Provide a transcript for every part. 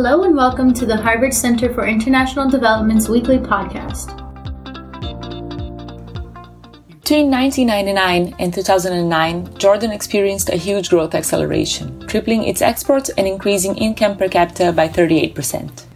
Hello and welcome to the Harvard Center for International Development's weekly podcast. Between 1999 and 2009, Jordan experienced a huge growth acceleration, tripling its exports and increasing income per capita by 38%.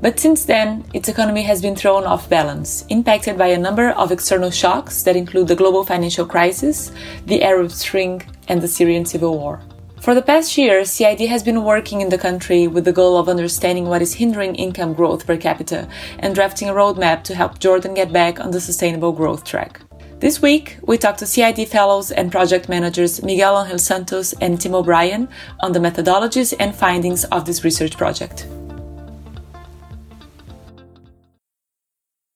But since then, its economy has been thrown off balance, impacted by a number of external shocks that include the global financial crisis, the Arab Spring, and the Syrian civil war. For the past year, CID has been working in the country with the goal of understanding what is hindering income growth per capita and drafting a roadmap to help Jordan get back on the sustainable growth track. This week, we talked to CID fellows and project managers Miguel Angel Santos and Tim O'Brien on the methodologies and findings of this research project.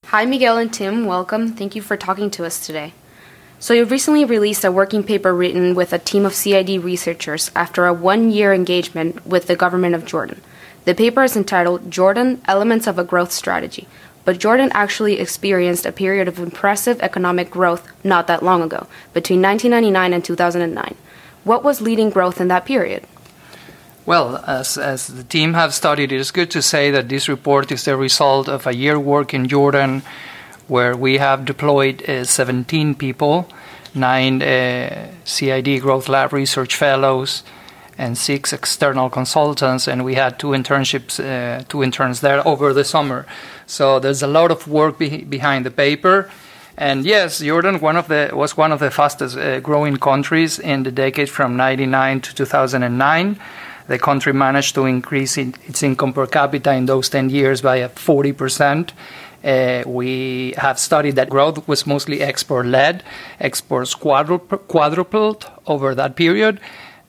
Hi, Miguel and Tim. Welcome. Thank you for talking to us today. So, you've recently released a working paper written with a team of CID researchers after a one year engagement with the government of Jordan. The paper is entitled Jordan Elements of a Growth Strategy, but Jordan actually experienced a period of impressive economic growth not that long ago, between 1999 and 2009. What was leading growth in that period? Well, as, as the team have studied, it is good to say that this report is the result of a year work in Jordan where we have deployed uh, 17 people, nine uh, CID Growth Lab research fellows, and six external consultants, and we had two internships, uh, two interns there over the summer. So there's a lot of work be- behind the paper. And yes, Jordan one of the, was one of the fastest uh, growing countries in the decade from 99 to 2009. The country managed to increase its income per capita in those 10 years by 40 percent uh, we have studied that growth was mostly export led. Exports quadrupled over that period.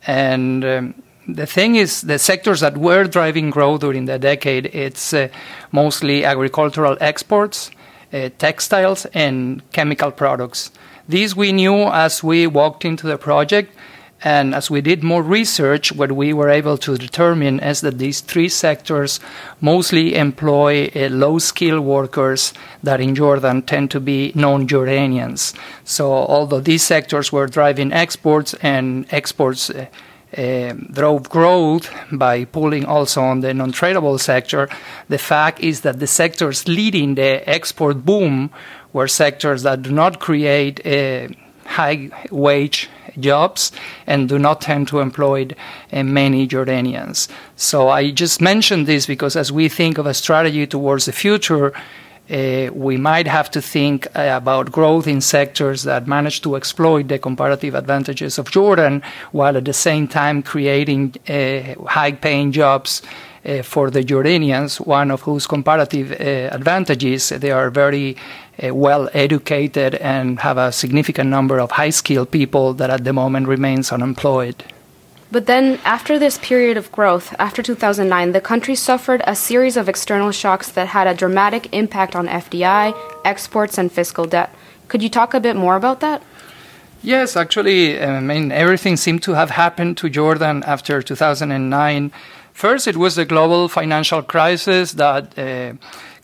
And um, the thing is, the sectors that were driving growth during the decade, it's uh, mostly agricultural exports, uh, textiles, and chemical products. These we knew as we walked into the project and as we did more research, what we were able to determine is that these three sectors mostly employ uh, low skilled workers that in Jordan tend to be non Jordanians. So, although these sectors were driving exports and exports uh, uh, drove growth by pulling also on the non tradable sector, the fact is that the sectors leading the export boom were sectors that do not create uh, high wage jobs and do not tend to employ uh, many Jordanians. So I just mentioned this because as we think of a strategy towards the future, uh, we might have to think uh, about growth in sectors that manage to exploit the comparative advantages of Jordan while at the same time creating uh, high paying jobs for the Jordanians, one of whose comparative uh, advantages they are very uh, well educated and have a significant number of high skilled people that at the moment remains unemployed. But then, after this period of growth, after 2009, the country suffered a series of external shocks that had a dramatic impact on FDI, exports, and fiscal debt. Could you talk a bit more about that? Yes, actually, I mean, everything seemed to have happened to Jordan after 2009. First, it was the global financial crisis that uh,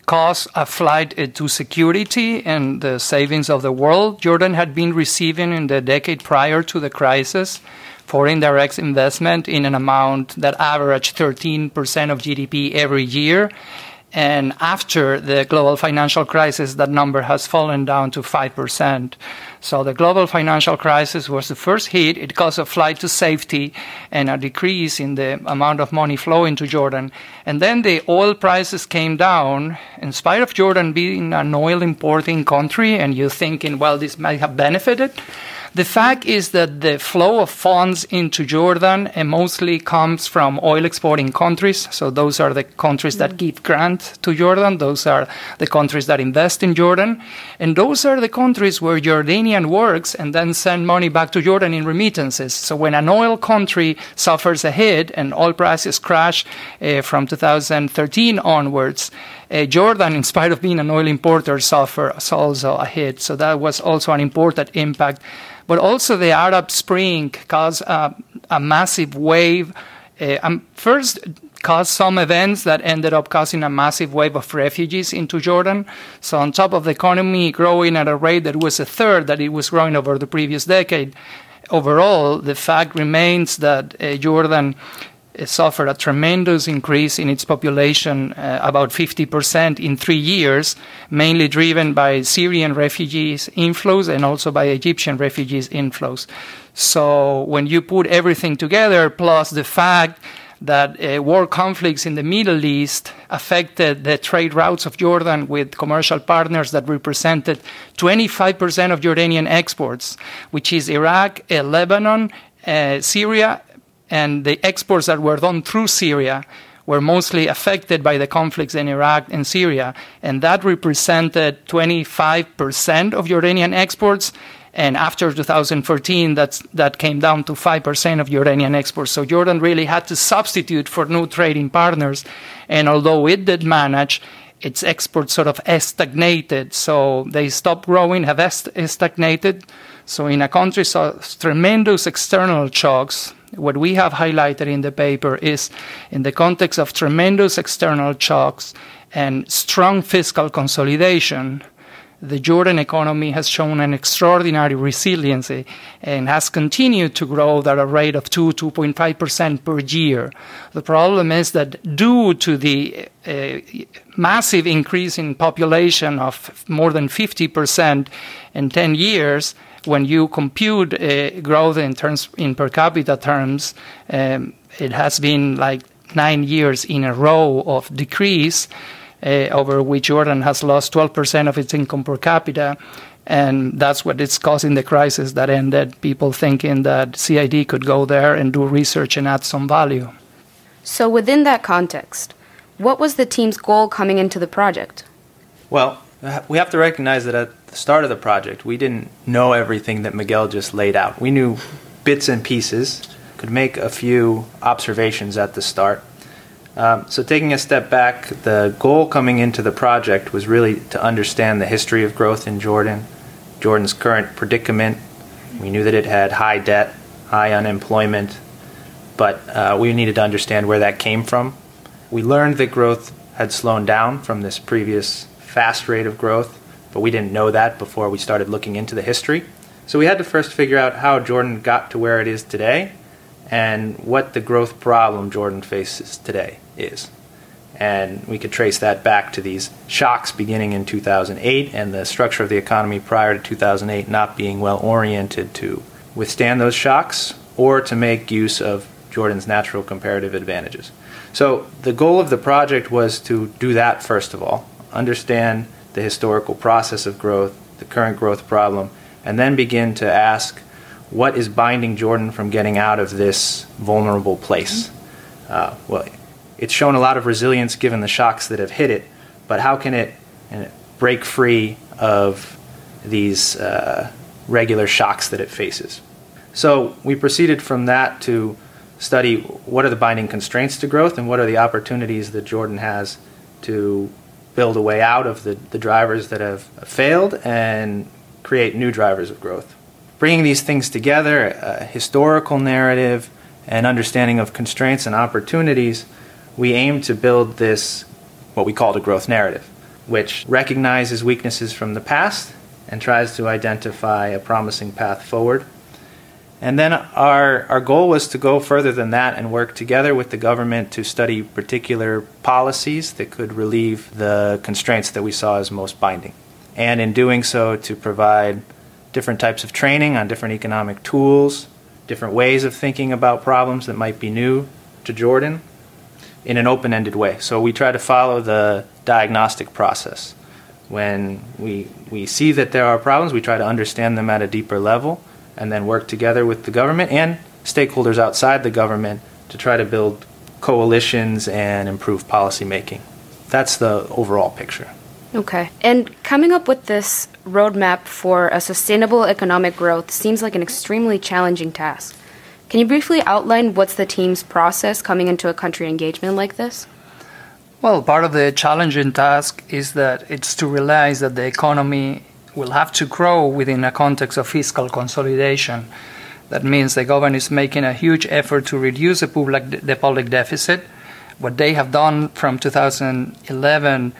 caused a flight to security and the savings of the world. Jordan had been receiving in the decade prior to the crisis foreign direct investment in an amount that averaged 13% of GDP every year. And after the global financial crisis, that number has fallen down to 5%. So the global financial crisis was the first hit. It caused a flight to safety and a decrease in the amount of money flowing to Jordan. And then the oil prices came down, in spite of Jordan being an oil importing country, and you're thinking, well, this might have benefited. The fact is that the flow of funds into Jordan uh, mostly comes from oil exporting countries. So those are the countries that give grant to Jordan. Those are the countries that invest in Jordan. And those are the countries where Jordanian works and then send money back to Jordan in remittances. So when an oil country suffers a hit and oil prices crash uh, from 2013 onwards, uh, Jordan, in spite of being an oil importer, suffered also a hit. So that was also an important impact but also the Arab Spring caused a, a massive wave. Uh, um, first, caused some events that ended up causing a massive wave of refugees into Jordan. So, on top of the economy growing at a rate that was a third that it was growing over the previous decade, overall, the fact remains that uh, Jordan suffered a tremendous increase in its population, uh, about 50% in three years, mainly driven by Syrian refugees inflows and also by Egyptian refugees inflows. So when you put everything together, plus the fact that uh, war conflicts in the Middle East affected the trade routes of Jordan with commercial partners that represented 25% of Jordanian exports, which is Iraq, uh, Lebanon, uh, Syria, and the exports that were done through Syria were mostly affected by the conflicts in Iraq and Syria, and that represented 25% of Jordanian exports. And after 2014, that's, that came down to 5% of Jordanian exports. So Jordan really had to substitute for new trading partners. And although it did manage, its exports sort of stagnated. So they stopped growing, have stagnated. So in a country so tremendous external shocks, what we have highlighted in the paper is in the context of tremendous external shocks and strong fiscal consolidation, the Jordan economy has shown an extraordinary resiliency and has continued to grow at a rate of 2 2.5% per year. The problem is that due to the uh, massive increase in population of more than 50% in 10 years, when you compute uh, growth in terms in per capita terms, um, it has been like nine years in a row of decrease, uh, over which Jordan has lost 12% of its income per capita. And that's what is causing the crisis that ended people thinking that CID could go there and do research and add some value. So, within that context, what was the team's goal coming into the project? Well, we have to recognize that at the start of the project, we didn't know everything that Miguel just laid out. We knew bits and pieces, could make a few observations at the start. Um, so, taking a step back, the goal coming into the project was really to understand the history of growth in Jordan, Jordan's current predicament. We knew that it had high debt, high unemployment, but uh, we needed to understand where that came from. We learned that growth had slowed down from this previous fast rate of growth, but we didn't know that before we started looking into the history. So we had to first figure out how Jordan got to where it is today and what the growth problem Jordan faces today is. And we could trace that back to these shocks beginning in 2008 and the structure of the economy prior to 2008 not being well oriented to withstand those shocks or to make use of Jordan's natural comparative advantages. So the goal of the project was to do that first of all, understand the historical process of growth, the current growth problem, and then begin to ask what is binding Jordan from getting out of this vulnerable place. Uh, well, it's shown a lot of resilience given the shocks that have hit it, but how can it uh, break free of these uh, regular shocks that it faces? So we proceeded from that to study what are the binding constraints to growth and what are the opportunities that Jordan has to build a way out of the, the drivers that have failed and create new drivers of growth. Bringing these things together, a historical narrative, and understanding of constraints and opportunities, we aim to build this, what we call the growth narrative, which recognizes weaknesses from the past and tries to identify a promising path forward and then our, our goal was to go further than that and work together with the government to study particular policies that could relieve the constraints that we saw as most binding. And in doing so, to provide different types of training on different economic tools, different ways of thinking about problems that might be new to Jordan in an open ended way. So we try to follow the diagnostic process. When we, we see that there are problems, we try to understand them at a deeper level and then work together with the government and stakeholders outside the government to try to build coalitions and improve policymaking. That's the overall picture. Okay. And coming up with this roadmap for a sustainable economic growth seems like an extremely challenging task. Can you briefly outline what's the team's process coming into a country engagement like this? Well, part of the challenging task is that it's to realize that the economy will have to grow within a context of fiscal consolidation. That means the government is making a huge effort to reduce the public, the public deficit. What they have done from 2011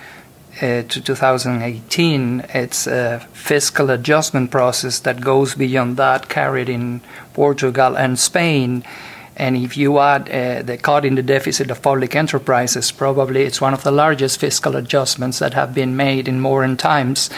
uh, to 2018, it's a fiscal adjustment process that goes beyond that carried in Portugal and Spain. And if you add uh, the cut in the deficit of public enterprises, probably it's one of the largest fiscal adjustments that have been made in modern times.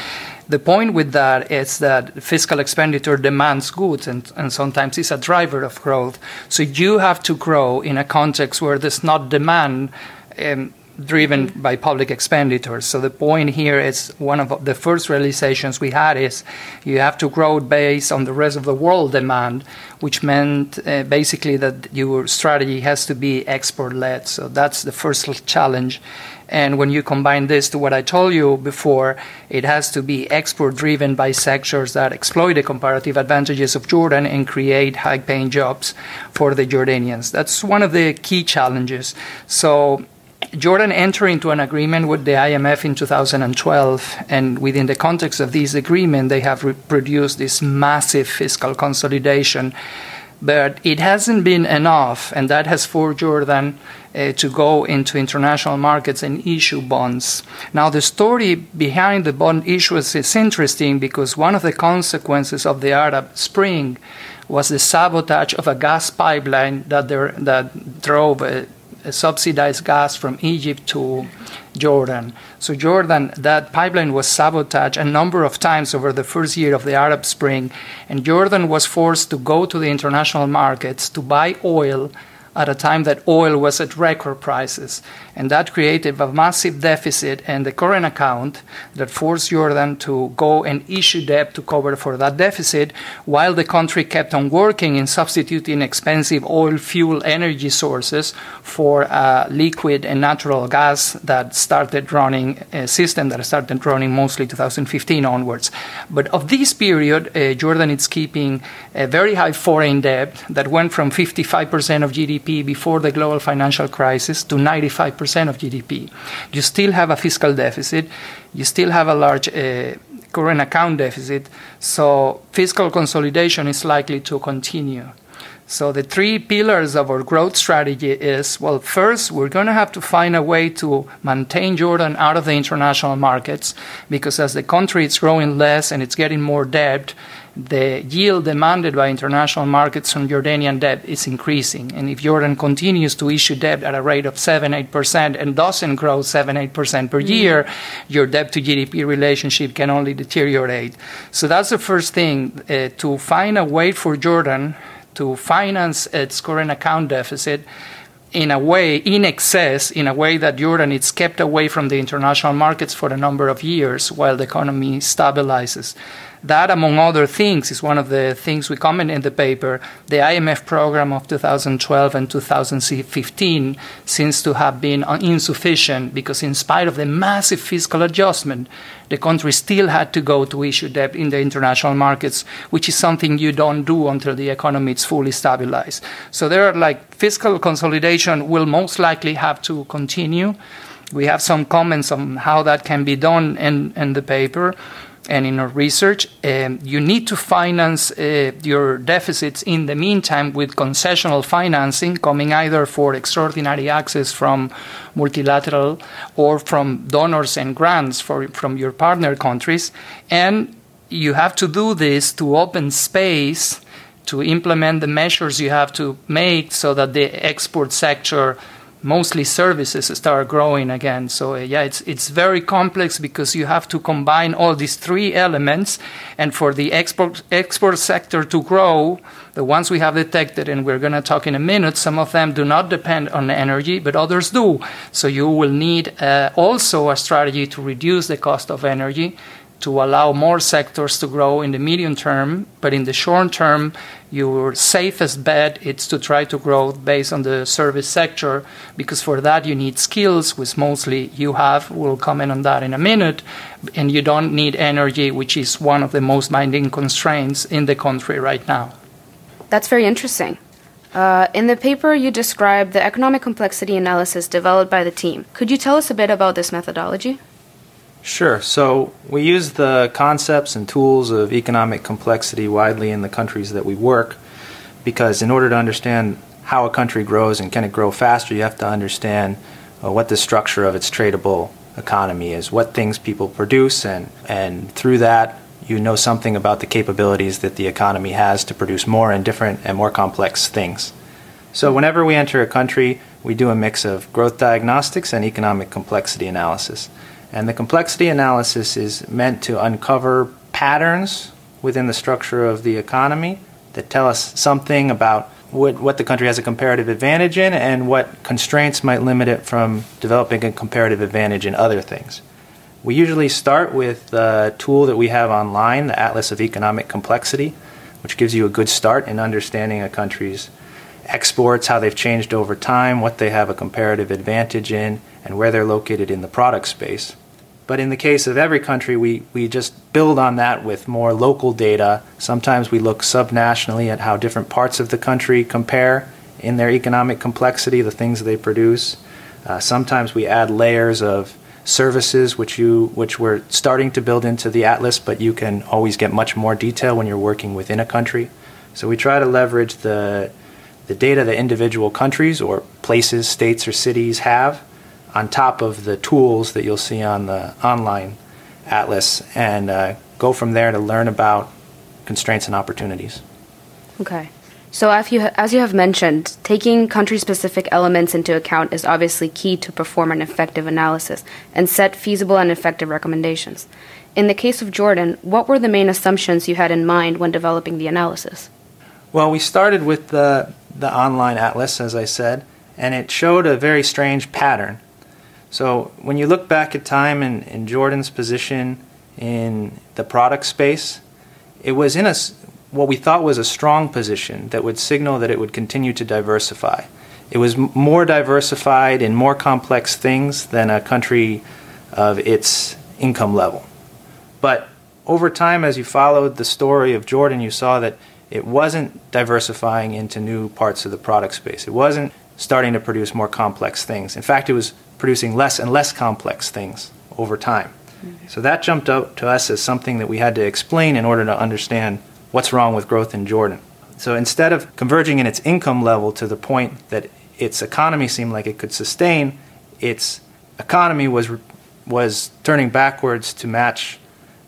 The point with that is that fiscal expenditure demands goods and, and sometimes is a driver of growth. So you have to grow in a context where there's not demand. Um, driven by public expenditures. So the point here is one of the first realizations we had is you have to grow based on the rest of the world demand, which meant uh, basically that your strategy has to be export led. So that's the first challenge. And when you combine this to what I told you before, it has to be export driven by sectors that exploit the comparative advantages of Jordan and create high paying jobs for the Jordanians. That's one of the key challenges. So Jordan entered into an agreement with the IMF in 2012, and within the context of this agreement, they have produced this massive fiscal consolidation. But it hasn't been enough, and that has forced Jordan uh, to go into international markets and issue bonds. Now, the story behind the bond issuance is interesting because one of the consequences of the Arab Spring was the sabotage of a gas pipeline that, there, that drove uh, Uh, subsidized gas from Egypt to Jordan. So, Jordan, that pipeline was sabotaged a number of times over the first year of the Arab Spring, and Jordan was forced to go to the international markets to buy oil at a time that oil was at record prices. And that created a massive deficit in the current account that forced Jordan to go and issue debt to cover for that deficit, while the country kept on working in substituting expensive oil fuel energy sources for uh, liquid and natural gas that started running, a system that started running mostly 2015 onwards. But of this period, uh, Jordan is keeping a very high foreign debt that went from 55% of GDP GDP before the global financial crisis to 95% of GDP. You still have a fiscal deficit, you still have a large uh, current account deficit, so fiscal consolidation is likely to continue. So the three pillars of our growth strategy is well first we're going to have to find a way to maintain Jordan out of the international markets because as the country is growing less and it's getting more debt the yield demanded by international markets on Jordanian debt is increasing. And if Jordan continues to issue debt at a rate of 7 8% and doesn't grow 7 8% per mm-hmm. year, your debt to GDP relationship can only deteriorate. So that's the first thing uh, to find a way for Jordan to finance its current account deficit in a way, in excess, in a way that Jordan is kept away from the international markets for a number of years while the economy stabilizes. That, among other things, is one of the things we comment in the paper. The IMF program of 2012 and 2015 seems to have been insufficient because, in spite of the massive fiscal adjustment, the country still had to go to issue debt in the international markets, which is something you don't do until the economy is fully stabilized. So there are like fiscal consolidation will most likely have to continue. We have some comments on how that can be done in, in the paper and in our research, um, you need to finance uh, your deficits in the meantime with concessional financing coming either for extraordinary access from multilateral or from donors and grants for, from your partner countries. And you have to do this to open space to implement the measures you have to make so that the export sector mostly services start growing again. So yeah, it's it's very complex because you have to combine all these three elements, and for the export export sector to grow, the ones we have detected, and we're going to talk in a minute, some of them do not depend on energy, but others do. So you will need uh, also a strategy to reduce the cost of energy to allow more sectors to grow in the medium term, but in the short term, your safest bet is to try to grow based on the service sector because for that you need skills, which mostly you have. We'll comment on that in a minute, and you don't need energy, which is one of the most binding constraints in the country right now. That's very interesting. Uh, in the paper, you describe the economic complexity analysis developed by the team. Could you tell us a bit about this methodology? Sure. So we use the concepts and tools of economic complexity widely in the countries that we work because in order to understand how a country grows and can it grow faster, you have to understand uh, what the structure of its tradable economy is, what things people produce, and, and through that, you know something about the capabilities that the economy has to produce more and different and more complex things. So, whenever we enter a country, we do a mix of growth diagnostics and economic complexity analysis. And the complexity analysis is meant to uncover patterns within the structure of the economy that tell us something about what, what the country has a comparative advantage in and what constraints might limit it from developing a comparative advantage in other things. We usually start with the tool that we have online, the Atlas of Economic Complexity, which gives you a good start in understanding a country's exports, how they've changed over time, what they have a comparative advantage in, and where they're located in the product space. But in the case of every country, we, we just build on that with more local data. Sometimes we look subnationally at how different parts of the country compare in their economic complexity, the things they produce. Uh, sometimes we add layers of services, which you which we're starting to build into the atlas, but you can always get much more detail when you're working within a country. So we try to leverage the the data that individual countries or places, states, or cities have on top of the tools that you'll see on the online atlas and uh, go from there to learn about constraints and opportunities. Okay. So, as you, as you have mentioned, taking country specific elements into account is obviously key to perform an effective analysis and set feasible and effective recommendations. In the case of Jordan, what were the main assumptions you had in mind when developing the analysis? Well, we started with the, the online atlas, as I said, and it showed a very strange pattern. So when you look back at time and, in Jordan's position in the product space, it was in a, what we thought was a strong position that would signal that it would continue to diversify. It was more diversified in more complex things than a country of its income level. But over time, as you followed the story of Jordan, you saw that it wasn't diversifying into new parts of the product space. It wasn't starting to produce more complex things. In fact, it was producing less and less complex things over time. Mm-hmm. So that jumped out to us as something that we had to explain in order to understand what's wrong with growth in Jordan. So instead of converging in its income level to the point that its economy seemed like it could sustain, its economy was was turning backwards to match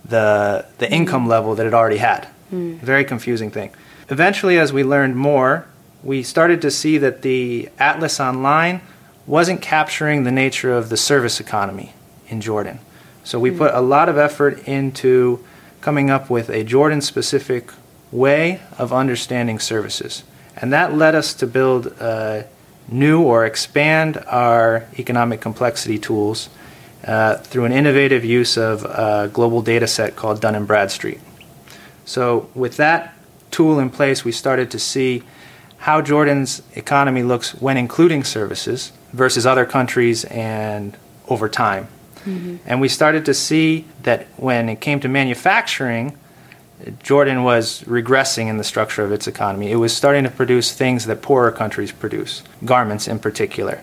the the mm-hmm. income level that it already had. Mm. Very confusing thing. Eventually, as we learned more, we started to see that the Atlas Online wasn't capturing the nature of the service economy in Jordan. So we mm. put a lot of effort into coming up with a Jordan specific way of understanding services. And that led us to build uh, new or expand our economic complexity tools uh, through an innovative use of a global data set called Dun and Bradstreet. So, with that tool in place, we started to see how Jordan's economy looks when including services versus other countries and over time. Mm-hmm. And we started to see that when it came to manufacturing, Jordan was regressing in the structure of its economy. It was starting to produce things that poorer countries produce, garments in particular.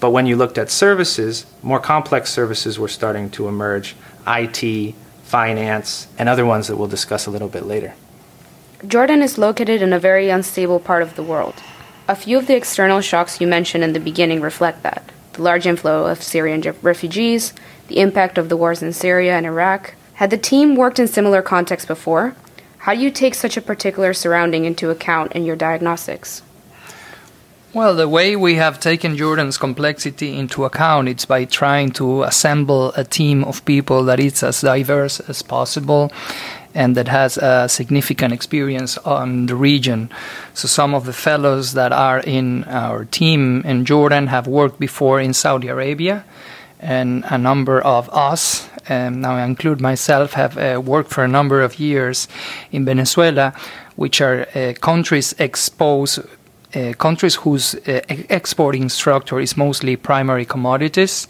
But when you looked at services, more complex services were starting to emerge IT, finance, and other ones that we'll discuss a little bit later. Jordan is located in a very unstable part of the world. A few of the external shocks you mentioned in the beginning reflect that the large inflow of Syrian refugees, the impact of the wars in Syria and Iraq. Had the team worked in similar contexts before? How do you take such a particular surrounding into account in your diagnostics? Well, the way we have taken Jordan's complexity into account is by trying to assemble a team of people that is as diverse as possible and that has a significant experience on the region. So some of the fellows that are in our team in Jordan have worked before in Saudi Arabia, and a number of us, and now I include myself, have uh, worked for a number of years in Venezuela, which are uh, countries exposed. Uh, countries whose uh, exporting structure is mostly primary commodities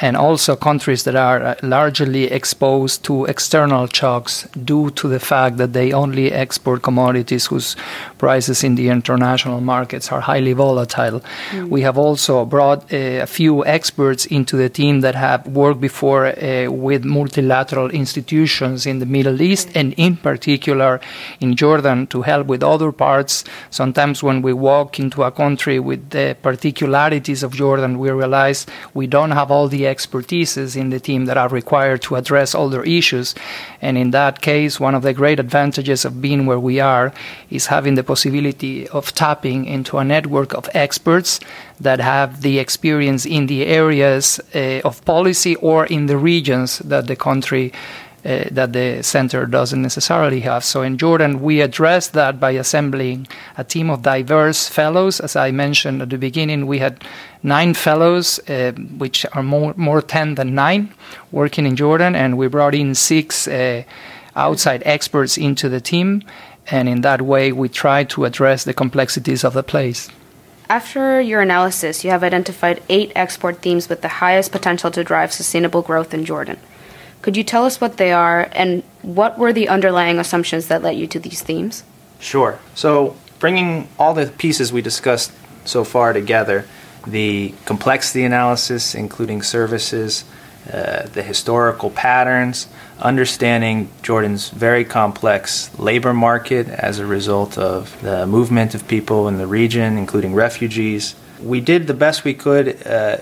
and also countries that are uh, largely exposed to external shocks due to the fact that they only export commodities whose prices in the international markets are highly volatile. Mm. We have also brought uh, a few experts into the team that have worked before uh, with multilateral institutions in the Middle East and in particular in Jordan to help with other parts. Sometimes when we walk into a country with the particularities of Jordan, we realize we don't have all the expertises in the team that are required to address all their issues. And in that case, one of the great advantages of being where we are is having the possibility of tapping into a network of experts that have the experience in the areas uh, of policy or in the regions that the country uh, that the center doesn't necessarily have. So in Jordan, we address that by assembling a team of diverse fellows. As I mentioned at the beginning, we had nine fellows, uh, which are more, more 10 than nine, working in Jordan, and we brought in six uh, outside experts into the team. And in that way, we try to address the complexities of the place. After your analysis, you have identified eight export themes with the highest potential to drive sustainable growth in Jordan. Could you tell us what they are and what were the underlying assumptions that led you to these themes? Sure. So, bringing all the pieces we discussed so far together the complexity analysis, including services, uh, the historical patterns, understanding Jordan's very complex labor market as a result of the movement of people in the region, including refugees. We did the best we could uh,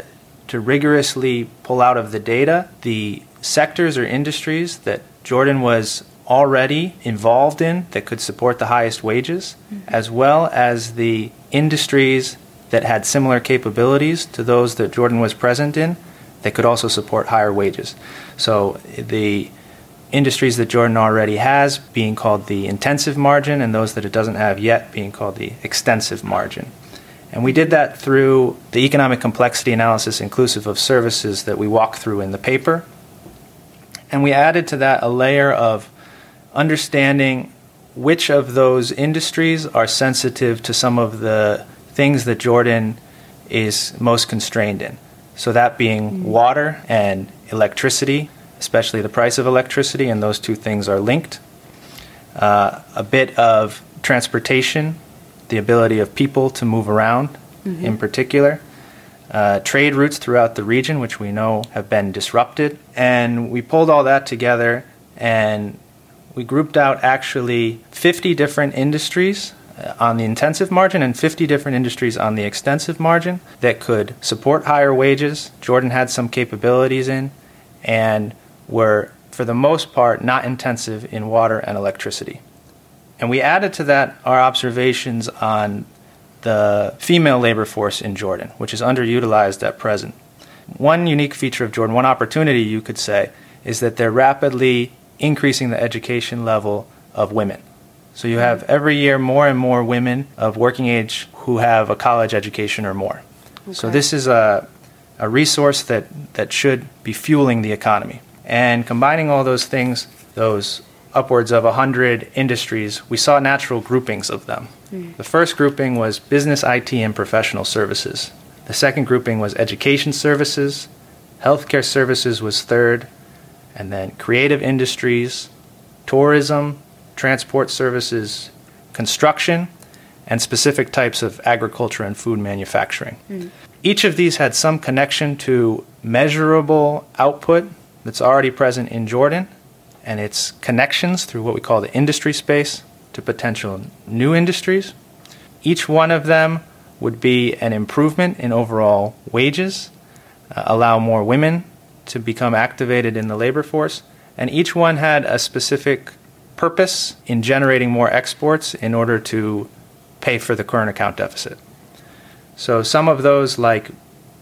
to rigorously pull out of the data the sectors or industries that Jordan was already involved in that could support the highest wages, mm-hmm. as well as the industries that had similar capabilities to those that Jordan was present in that could also support higher wages. So the industries that Jordan already has being called the intensive margin, and those that it doesn't have yet being called the extensive margin. And we did that through the economic complexity analysis, inclusive of services that we walk through in the paper, and we added to that a layer of understanding which of those industries are sensitive to some of the things that Jordan is most constrained in. So, that being mm-hmm. water and electricity, especially the price of electricity, and those two things are linked. Uh, a bit of transportation, the ability of people to move around mm-hmm. in particular uh, trade routes throughout the region, which we know have been disrupted. And we pulled all that together and we grouped out actually 50 different industries uh, on the intensive margin and 50 different industries on the extensive margin that could support higher wages. Jordan had some capabilities in and were, for the most part, not intensive in water and electricity. And we added to that our observations on the female labor force in Jordan, which is underutilized at present. One unique feature of Jordan, one opportunity you could say, is that they're rapidly increasing the education level of women. So you have every year more and more women of working age who have a college education or more. Okay. So this is a, a resource that, that should be fueling the economy. And combining all those things, those upwards of 100 industries, we saw natural groupings of them. Mm. The first grouping was business, IT, and professional services. The second grouping was education services. Healthcare services was third. And then creative industries, tourism, transport services, construction, and specific types of agriculture and food manufacturing. Mm. Each of these had some connection to measurable output that's already present in Jordan and its connections through what we call the industry space to potential new industries. Each one of them would be an improvement in overall wages, uh, allow more women to become activated in the labor force, and each one had a specific purpose in generating more exports in order to pay for the current account deficit. So some of those, like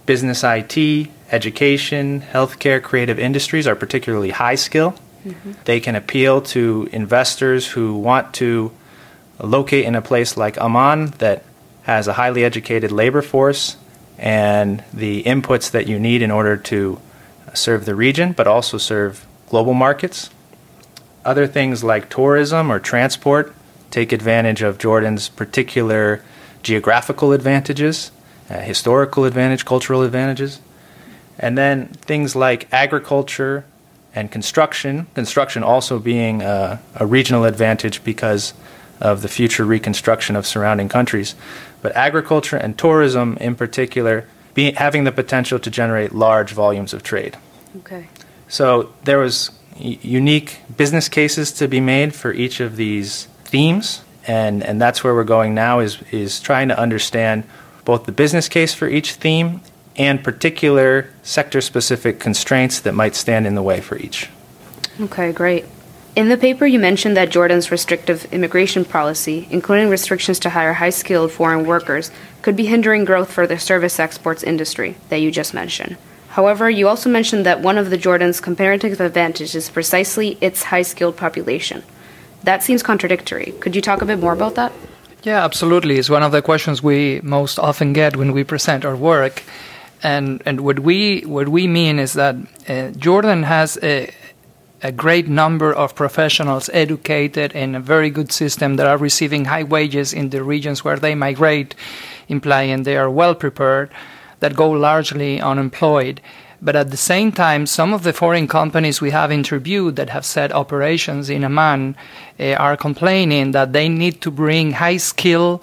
business IT, education, healthcare, creative industries, are particularly high skill Mm-hmm. They can appeal to investors who want to locate in a place like Amman that has a highly educated labor force and the inputs that you need in order to serve the region, but also serve global markets. Other things like tourism or transport take advantage of Jordan's particular geographical advantages, uh, historical advantage, cultural advantages. And then things like agriculture, and construction. Construction also being a, a, regional advantage because of the future reconstruction of surrounding countries. But agriculture and tourism, in particular, be, having the potential to generate large volumes of trade. Okay. So there was unique business cases to be made for each of these themes, and, and that's where we're going now is, is trying to understand both the business case for each theme and particular sector specific constraints that might stand in the way for each. Okay, great. In the paper, you mentioned that Jordan's restrictive immigration policy, including restrictions to hire high skilled foreign workers, could be hindering growth for the service exports industry that you just mentioned. However, you also mentioned that one of the Jordan's comparative advantages is precisely its high skilled population. That seems contradictory. Could you talk a bit more about that? Yeah, absolutely. It's one of the questions we most often get when we present our work. And, and what, we, what we mean is that uh, Jordan has a, a great number of professionals educated in a very good system that are receiving high wages in the regions where they migrate, implying they are well prepared, that go largely unemployed. But at the same time, some of the foreign companies we have interviewed that have set operations in Amman uh, are complaining that they need to bring high skill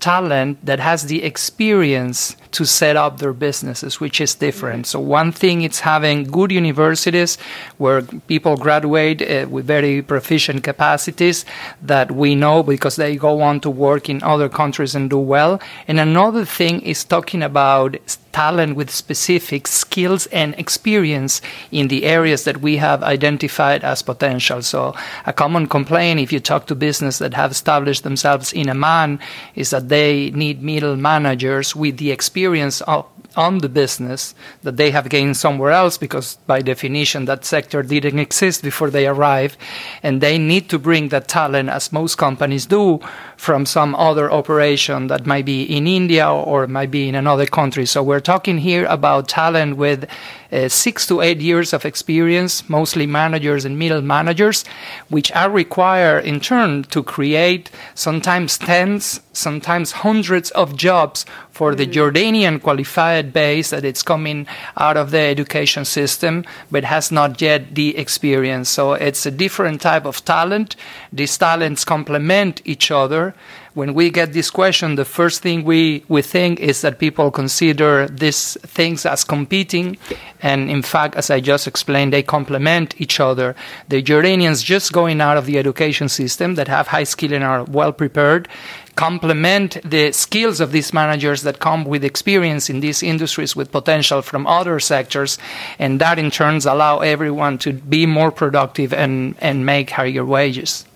talent that has the experience to set up their businesses, which is different. So one thing is having good universities where people graduate uh, with very proficient capacities that we know because they go on to work in other countries and do well. And another thing is talking about talent with specific skills and experience in the areas that we have identified as potential. So a common complaint if you talk to business that have established themselves in Amman is that they need middle managers with the experience of on the business that they have gained somewhere else because by definition that sector didn't exist before they arrived. And they need to bring that talent as most companies do from some other operation that might be in India or might be in another country. So we're talking here about talent with uh, six to eight years of experience, mostly managers and middle managers, which are required in turn to create sometimes tens, sometimes hundreds of jobs for the mm. Jordanian qualified base that it's coming out of the education system, but has not yet the experience. So it's a different type of talent. These talents complement each other when we get this question, the first thing we, we think is that people consider these things as competing. And in fact, as I just explained, they complement each other. The Jordanians just going out of the education system that have high skill and are well prepared complement the skills of these managers that come with experience in these industries with potential from other sectors. And that in turns allow everyone to be more productive and, and make higher wages.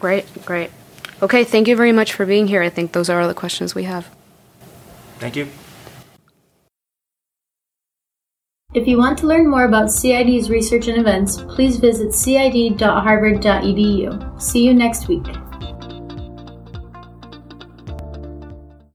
Great, great. Okay, thank you very much for being here. I think those are all the questions we have. Thank you. If you want to learn more about CID's research and events, please visit cid.harvard.edu. See you next week.